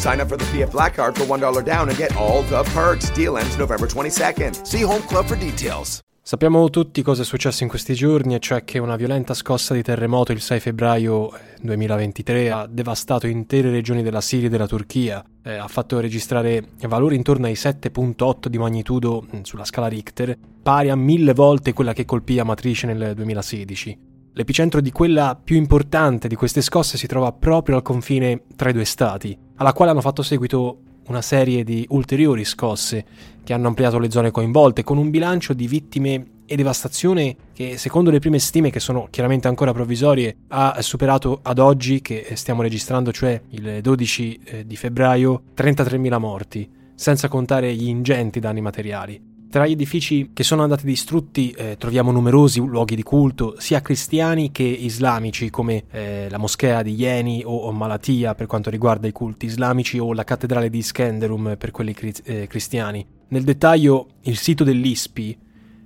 Sign up for the PF Black Card for $1 down and get all the perks. Deal ends November 22nd. See Home Club for details. Sappiamo tutti cosa è successo in questi giorni, e cioè che una violenta scossa di terremoto il 6 febbraio 2023 ha devastato intere regioni della Siria e della Turchia, eh, ha fatto registrare valori intorno ai 7.8 di magnitudo mm, sulla scala Richter, pari a mille volte quella che colpì Amatrice nel 2016. L'epicentro di quella più importante di queste scosse si trova proprio al confine tra i due stati, alla quale hanno fatto seguito una serie di ulteriori scosse che hanno ampliato le zone coinvolte, con un bilancio di vittime e devastazione che, secondo le prime stime, che sono chiaramente ancora provvisorie, ha superato ad oggi, che stiamo registrando, cioè il 12 eh, di febbraio, 33.000 morti, senza contare gli ingenti danni materiali. Tra gli edifici che sono andati distrutti eh, troviamo numerosi luoghi di culto, sia cristiani che islamici, come eh, la moschea di Yeni o, o, Malatia per quanto riguarda i culti islamici o la cattedrale di Skenderum per quelli cri- eh, cristiani. Nel dettaglio, il sito dell'ISPI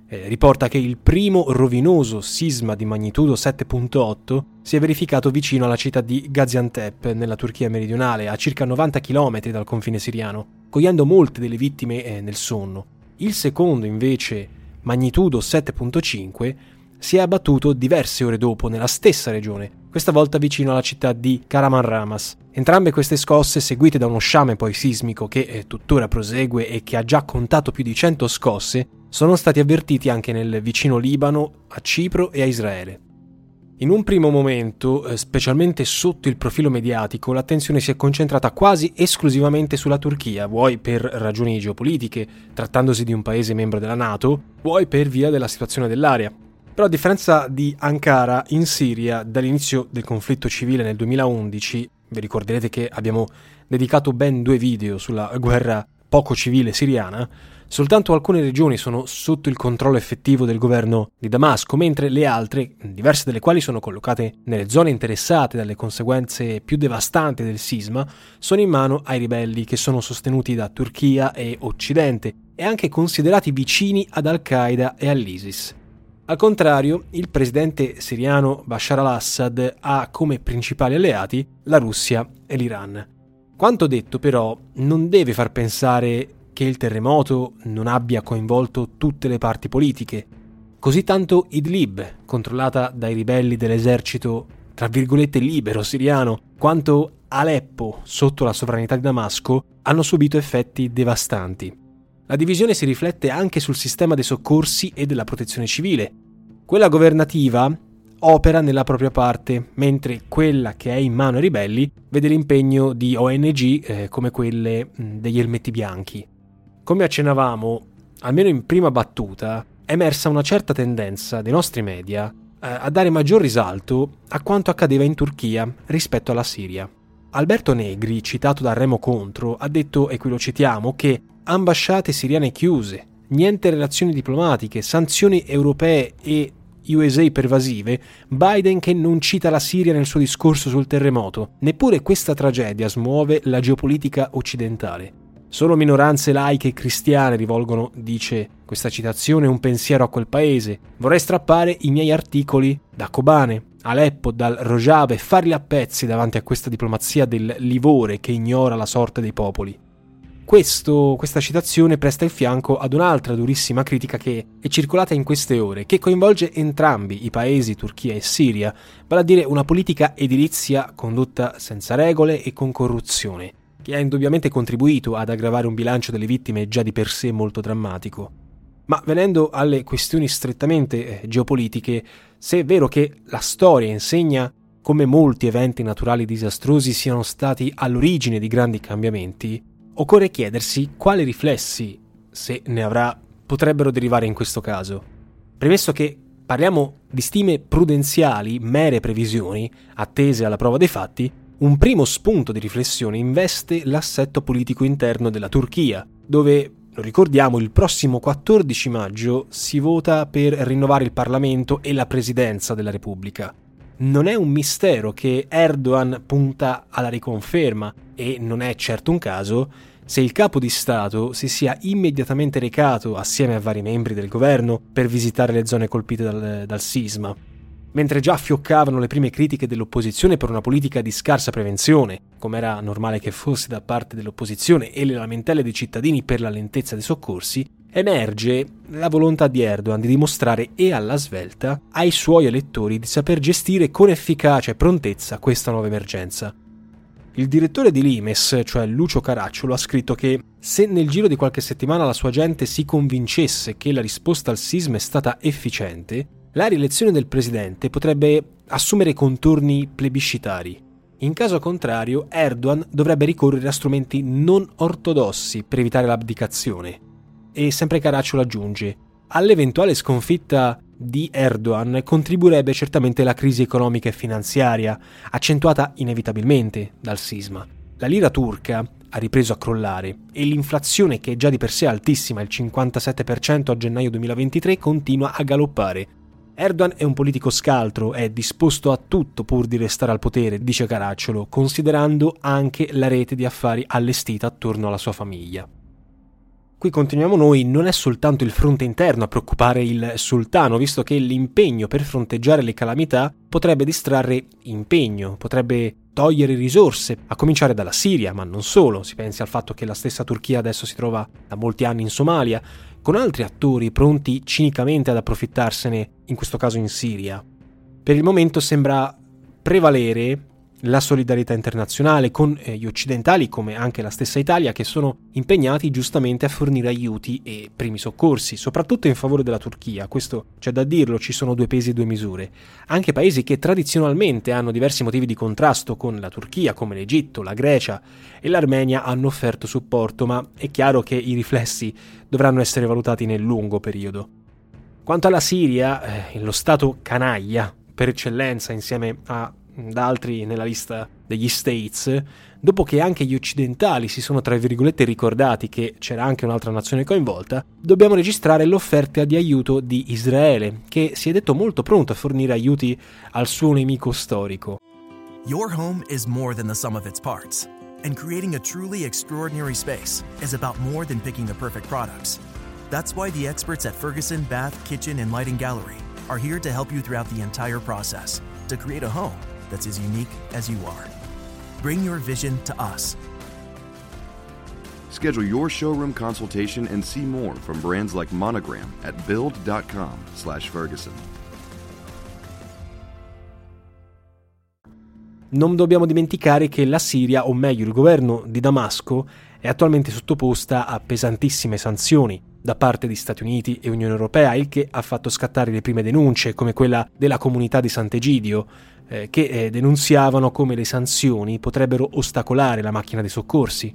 eh, riporta che il primo rovinoso sisma di magnitudo 7.8 si è verificato vicino alla città di Gaziantep, nella Turchia meridionale, a circa 90 km dal confine siriano, cogliendo molte delle vittime eh, nel sonno. Il secondo, invece, magnitudo 7.5, si è abbattuto diverse ore dopo nella stessa regione, questa volta vicino alla città di Karamanramas. Entrambe queste scosse, seguite da uno sciame poi sismico che eh, tuttora prosegue e che ha già contato più di 100 scosse, sono stati avvertiti anche nel vicino Libano, a Cipro e a Israele. In un primo momento, eh, specialmente sotto il profilo mediatico, l'attenzione si è concentrata quasi esclusivamente sulla Turchia, vuoi per ragioni geopolitiche, trattandosi di un paese membro della Nato, vuoi per via della situazione dell'area. Però a differenza di Ankara, in Siria, dall'inizio del conflitto civile nel 2011, vi ricorderete che abbiamo dedicato ben due video sulla guerra poco civile siriana, Soltanto alcune regioni sono sotto il controllo effettivo del governo di Damasco, mentre le altre, diverse delle quali sono collocate nelle zone interessate dalle conseguenze più devastanti del sisma, sono in mano ai ribelli che sono sostenuti da Turchia e Occidente e anche considerati vicini ad Al-Qaeda e all'ISIS. Al contrario, il presidente siriano Bashar al-Assad ha come principali alleati la Russia e l'Iran. Quanto detto però non deve far pensare che il terremoto non abbia coinvolto tutte le parti politiche. Così tanto Idlib, controllata dai ribelli dell'esercito tra virgolette libero siriano, quanto Aleppo, sotto la sovranità di Damasco, hanno subito effetti devastanti. La divisione si riflette anche sul sistema dei soccorsi e della protezione civile. Quella governativa opera nella propria parte, mentre quella che è in mano ai ribelli vede l'impegno di ONG eh, come quelle degli elmetti bianchi. Come accennavamo, almeno in prima battuta, è emersa una certa tendenza dei nostri media eh, a dare maggior risalto a quanto accadeva in Turchia rispetto alla Siria. Alberto Negri, citato da Remo Contro, ha detto, e qui lo citiamo, che ambasciate siriane chiuse, niente relazioni diplomatiche, sanzioni europee e USA pervasive, Biden che non cita la Siria nel suo discorso sul terremoto. Neppure questa tragedia smuove la geopolitica occidentale. Solo minoranze laiche e cristiane rivolgono, dice questa citazione, un pensiero a quel paese. Vorrei strappare i miei articoli da Kobane, Aleppo, dal Rojava e farli a pezzi davanti a questa diplomazia del livore che ignora la sorte dei popoli. Questo, questa citazione presta il fianco ad un'altra durissima critica che è circolata in queste ore, che coinvolge entrambi i paesi, Turchia e Siria, vale a dire una politica edilizia condotta senza regole e con corruzione che ha indubbiamente contribuito ad aggravare un bilancio delle vittime già di per sé molto drammatico. Ma venendo alle questioni strettamente eh, geopolitiche, se è vero che la storia insegna come molti eventi naturali disastrosi siano stati all'origine di grandi cambiamenti, occorre chiedersi quali riflessi, se ne avrà, potrebbero derivare in questo caso. Premesso che parliamo di stime prudenziali, mere previsioni, attese alla prova dei fatti, un primo spunto di riflessione investe l'assetto politico interno della Turchia, dove lo ricordiamo, il prossimo 14 maggio si vota per rinnovare il Parlamento e la Presidenza della Repubblica. Non è un mistero che Erdogan punta alla riconferma e non è certo un caso se il capo di Stato si sia immediatamente recato assieme a vari membri del governo per visitare le zone colpite dal, dal sisma mentre già fioccavano le prime critiche dell'opposizione per una politica di scarsa prevenzione, come era normale che fosse da parte dell'opposizione, e le lamentele dei cittadini per la lentezza dei soccorsi, emerge la volontà di Erdogan di dimostrare e alla svelta ai suoi elettori di saper gestire con efficacia e prontezza questa nuova emergenza. Il direttore di Limes, cioè Lucio Caracciolo, ha scritto che se nel giro di qualche settimana la sua gente si convincesse che la risposta al sisma è stata efficiente, la rielezione del presidente potrebbe assumere contorni plebiscitari. In caso contrario, Erdogan dovrebbe ricorrere a strumenti non ortodossi per evitare l'abdicazione. E sempre Caracciolo aggiunge, all'eventuale sconfitta di Erdogan contribuirebbe certamente la crisi economica e finanziaria, accentuata inevitabilmente dal sisma. La lira turca ha ripreso a crollare e l'inflazione, che è già di per sé altissima, il 57% a gennaio 2023, continua a galoppare, Erdogan è un politico scaltro, è disposto a tutto pur di restare al potere, dice Caracciolo, considerando anche la rete di affari allestita attorno alla sua famiglia. Qui continuiamo noi, non è soltanto il fronte interno a preoccupare il sultano, visto che l'impegno per fronteggiare le calamità potrebbe distrarre impegno, potrebbe togliere risorse, a cominciare dalla Siria, ma non solo, si pensi al fatto che la stessa Turchia adesso si trova da molti anni in Somalia, con altri attori pronti cinicamente ad approfittarsene, in questo caso in Siria. Per il momento sembra prevalere la solidarietà internazionale con eh, gli occidentali come anche la stessa Italia che sono impegnati giustamente a fornire aiuti e primi soccorsi, soprattutto in favore della Turchia, questo c'è da dirlo, ci sono due pesi e due misure. Anche paesi che tradizionalmente hanno diversi motivi di contrasto con la Turchia come l'Egitto, la Grecia e l'Armenia hanno offerto supporto, ma è chiaro che i riflessi dovranno essere valutati nel lungo periodo. Quanto alla Siria, eh, lo Stato canaglia per eccellenza insieme a da altri nella lista degli States, dopo che anche gli occidentali si sono tra virgolette ricordati che c'era anche un'altra nazione coinvolta, dobbiamo registrare l'offerta di aiuto di Israele, che si è detto molto pronto a fornire aiuti al suo nemico storico. Your home is more than the sum of its parts, and creating a truly extraordinary space is about more than picking the perfect products. That's why the experts at Ferguson Bath, Kitchen, and Lighting Gallery are here to help you throughout the entire process to create a home that's as unique as you are. Bring your vision to us. Schedule your showroom consultation and see more from brands like Monogram at build.com/ferguson. Non dobbiamo dimenticare che la Siria, o meglio il governo di Damasco, è attualmente sottoposta a pesantissime sanzioni da parte di Stati Uniti e Unione Europea, il che ha fatto scattare le prime denunce, come quella della comunità di Sant'Egidio, eh, che eh, denunziavano come le sanzioni potrebbero ostacolare la macchina dei soccorsi.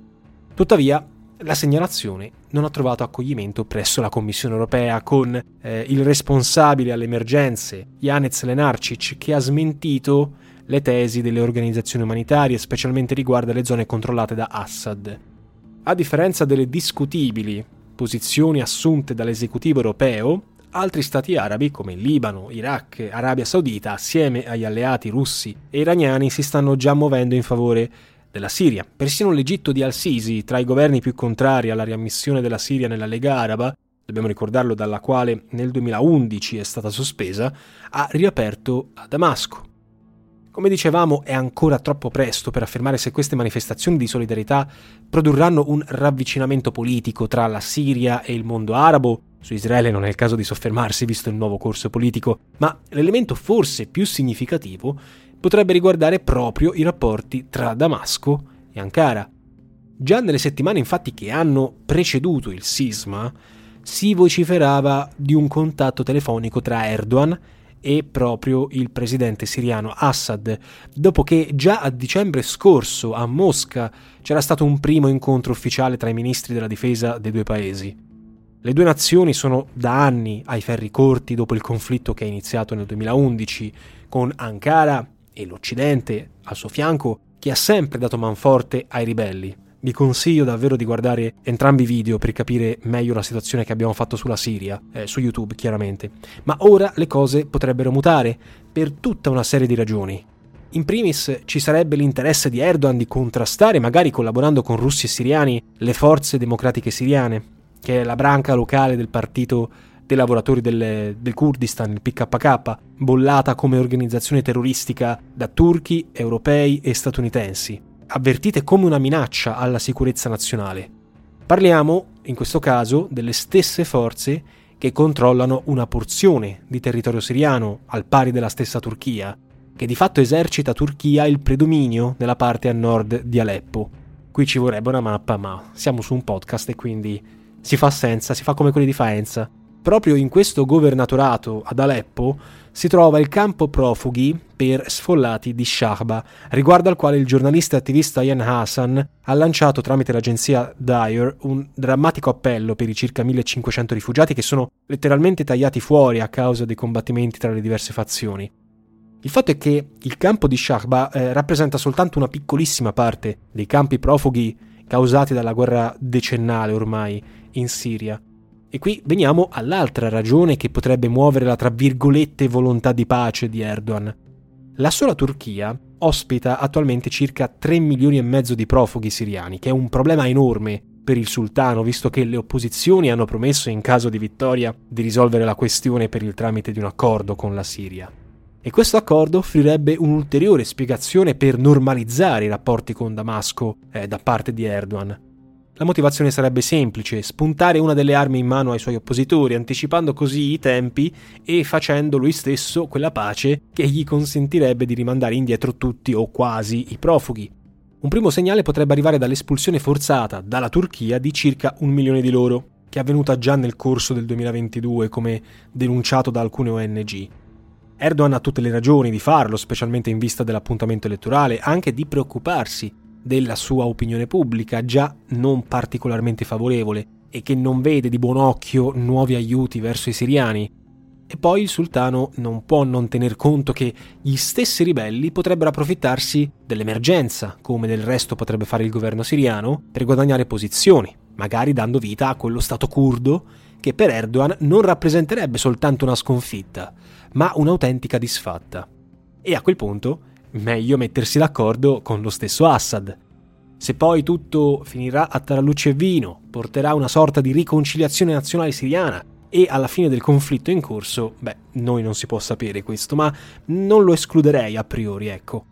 Tuttavia, la segnalazione non ha trovato accoglimento presso la Commissione europea con eh, il responsabile alle emergenze, Janez Lenarcic, che ha smentito le tesi delle organizzazioni umanitarie, specialmente riguardo alle zone controllate da Assad. A differenza delle discutibili posizioni assunte dall'esecutivo europeo, Altri stati arabi come Libano, Iraq Arabia Saudita, assieme agli alleati russi e iraniani, si stanno già muovendo in favore della Siria. Persino l'Egitto di Al-Sisi, tra i governi più contrari alla riammissione della Siria nella Lega Araba, dobbiamo ricordarlo dalla quale nel 2011 è stata sospesa, ha riaperto a Damasco. Come dicevamo, è ancora troppo presto per affermare se queste manifestazioni di solidarietà produrranno un ravvicinamento politico tra la Siria e il mondo arabo. Su Israele non è il caso di soffermarsi visto il nuovo corso politico, ma l'elemento forse più significativo potrebbe riguardare proprio i rapporti tra Damasco e Ankara. Già nelle settimane infatti che hanno preceduto il sisma, si vociferava di un contatto telefonico tra Erdogan e proprio il presidente siriano Assad, dopo che già a dicembre scorso a Mosca c'era stato un primo incontro ufficiale tra i ministri della difesa dei due paesi. Le due nazioni sono da anni ai ferri corti dopo il conflitto che è iniziato nel 2011, con Ankara e l'Occidente al suo fianco che ha sempre dato manforte ai ribelli. Vi consiglio davvero di guardare entrambi i video per capire meglio la situazione che abbiamo fatto sulla Siria, eh, su YouTube chiaramente. Ma ora le cose potrebbero mutare, per tutta una serie di ragioni. In primis ci sarebbe l'interesse di Erdogan di contrastare, magari collaborando con russi e siriani, le forze democratiche siriane, che è la branca locale del partito dei lavoratori del, del, Kurdistan, il PKK, bollata come organizzazione terroristica da turchi, europei e statunitensi avvertite come una minaccia alla sicurezza nazionale. Parliamo, in questo caso, delle stesse forze che controllano una porzione di territorio siriano, al pari della stessa Turchia, che di fatto esercita Turchia il predominio nella parte a nord di Aleppo. Qui ci vorrebbe una mappa, ma siamo su un podcast e quindi si fa senza, si fa come quelli di Faenza. Proprio in questo governatorato ad Aleppo si trova il campo profughi per sfollati di Shahba, riguardo al quale il giornalista e attivista Ian Hassan ha lanciato tramite l'agenzia Dyer un drammatico appello per i circa 1500 rifugiati che sono letteralmente tagliati fuori a causa dei combattimenti tra le diverse fazioni. Il fatto è che il campo di Shahba eh, rappresenta soltanto una piccolissima parte dei campi profughi causati dalla guerra decennale ormai in Siria e qui veniamo all'altra ragione che potrebbe muovere la tra virgolette volontà di pace di Erdogan. La sola Turchia ospita attualmente circa 3 milioni e mezzo di profughi siriani, che è un problema enorme per il sultano, visto che le opposizioni hanno promesso in caso di vittoria di risolvere la questione per il tramite di un accordo con la Siria. E questo accordo offrirebbe un'ulteriore spiegazione per normalizzare i rapporti con Damasco eh, da parte di Erdogan. La motivazione sarebbe semplice, spuntare una delle armi in mano ai suoi oppositori, anticipando così i tempi e facendo lui stesso quella pace che gli consentirebbe di rimandare indietro tutti o quasi i profughi. Un primo segnale potrebbe arrivare dall'espulsione forzata dalla Turchia di circa un milione di loro, che è avvenuta già nel corso del 2022 come denunciato da alcune ONG. Erdogan ha tutte le ragioni di farlo, specialmente in vista dell'appuntamento elettorale, anche di preoccuparsi della sua opinione pubblica, già non particolarmente favorevole, e che non vede di buon occhio nuovi aiuti verso i siriani. E poi il sultano non può non tener conto che gli stessi ribelli potrebbero approfittarsi dell'emergenza, come del resto potrebbe fare il governo siriano, per guadagnare posizioni, magari dando vita a quello Stato curdo che per Erdogan non rappresenterebbe soltanto una sconfitta, ma un'autentica disfatta. E a quel punto meglio mettersi d'accordo con lo stesso Assad. Se poi tutto finirà a tarallucce e vino, porterà una sorta di riconciliazione nazionale siriana e alla fine del conflitto in corso, beh, noi non si può sapere questo, ma non lo escluderei a priori, ecco.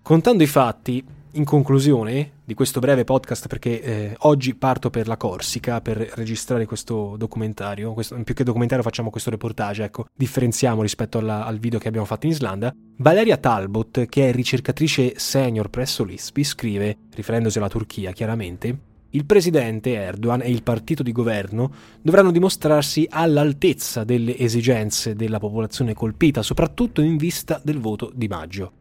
Contando i fatti, in conclusione di questo breve podcast, perché eh, oggi parto per la Corsica per registrare questo documentario, questo, più che documentario facciamo questo reportage, ecco, differenziamo rispetto alla, al video che abbiamo fatto in Islanda. Valeria Talbot, che è ricercatrice senior presso l'ISPI, scrive, riferendosi alla Turchia chiaramente, il presidente Erdogan e il partito di governo dovranno dimostrarsi all'altezza delle esigenze della popolazione colpita, soprattutto in vista del voto di maggio.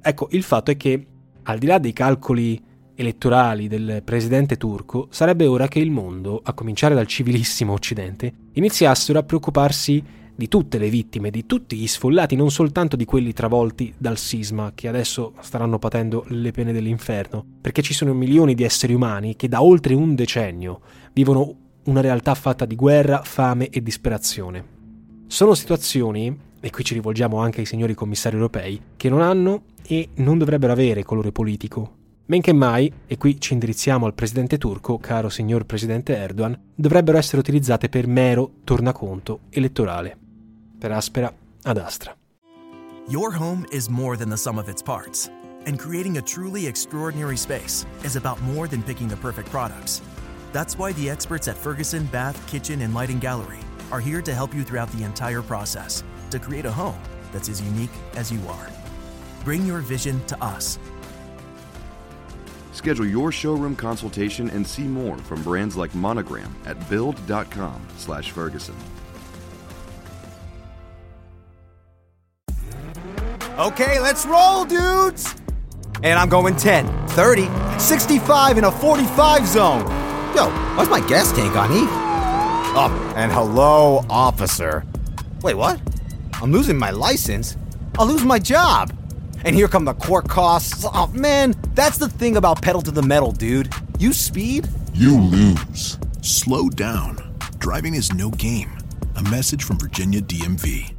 Ecco, il fatto è che al di là dei calcoli elettorali del presidente turco, sarebbe ora che il mondo, a cominciare dal civilissimo Occidente, iniziassero a preoccuparsi di tutte le vittime, di tutti gli sfollati, non soltanto di quelli travolti dal sisma, che adesso staranno patendo le pene dell'inferno, perché ci sono milioni di esseri umani che da oltre un decennio vivono una realtà fatta di guerra, fame e disperazione. Sono situazioni, e qui ci rivolgiamo anche ai signori commissari europei, che non hanno e non dovrebbero avere colore politico. Men che mai, e qui ci indirizziamo al presidente turco, caro signor presidente Erdogan, dovrebbero essere utilizzate per mero tornaconto elettorale. Per aspera ad astra. Your home is more than the sum of its parts, and creating a truly extraordinary space is about more than picking the perfect products. That's why the experts at Ferguson Bath, Kitchen, and Lighting Gallery are here to help you throughout the entire process to create a home that's as unique as you are. Bring your vision to us Schedule your showroom consultation and see more from brands like Monogram at build.com/ferguson. Okay, let's roll, dudes! And I'm going 10, 30, 65 in a 45 zone. Yo, why's my gas tank on E? Oh, and hello, officer. Wait, what? I'm losing my license? I'll lose my job. And here come the court costs. Oh, man, that's the thing about pedal to the metal, dude. You speed, you lose. Slow down. Driving is no game. A message from Virginia DMV.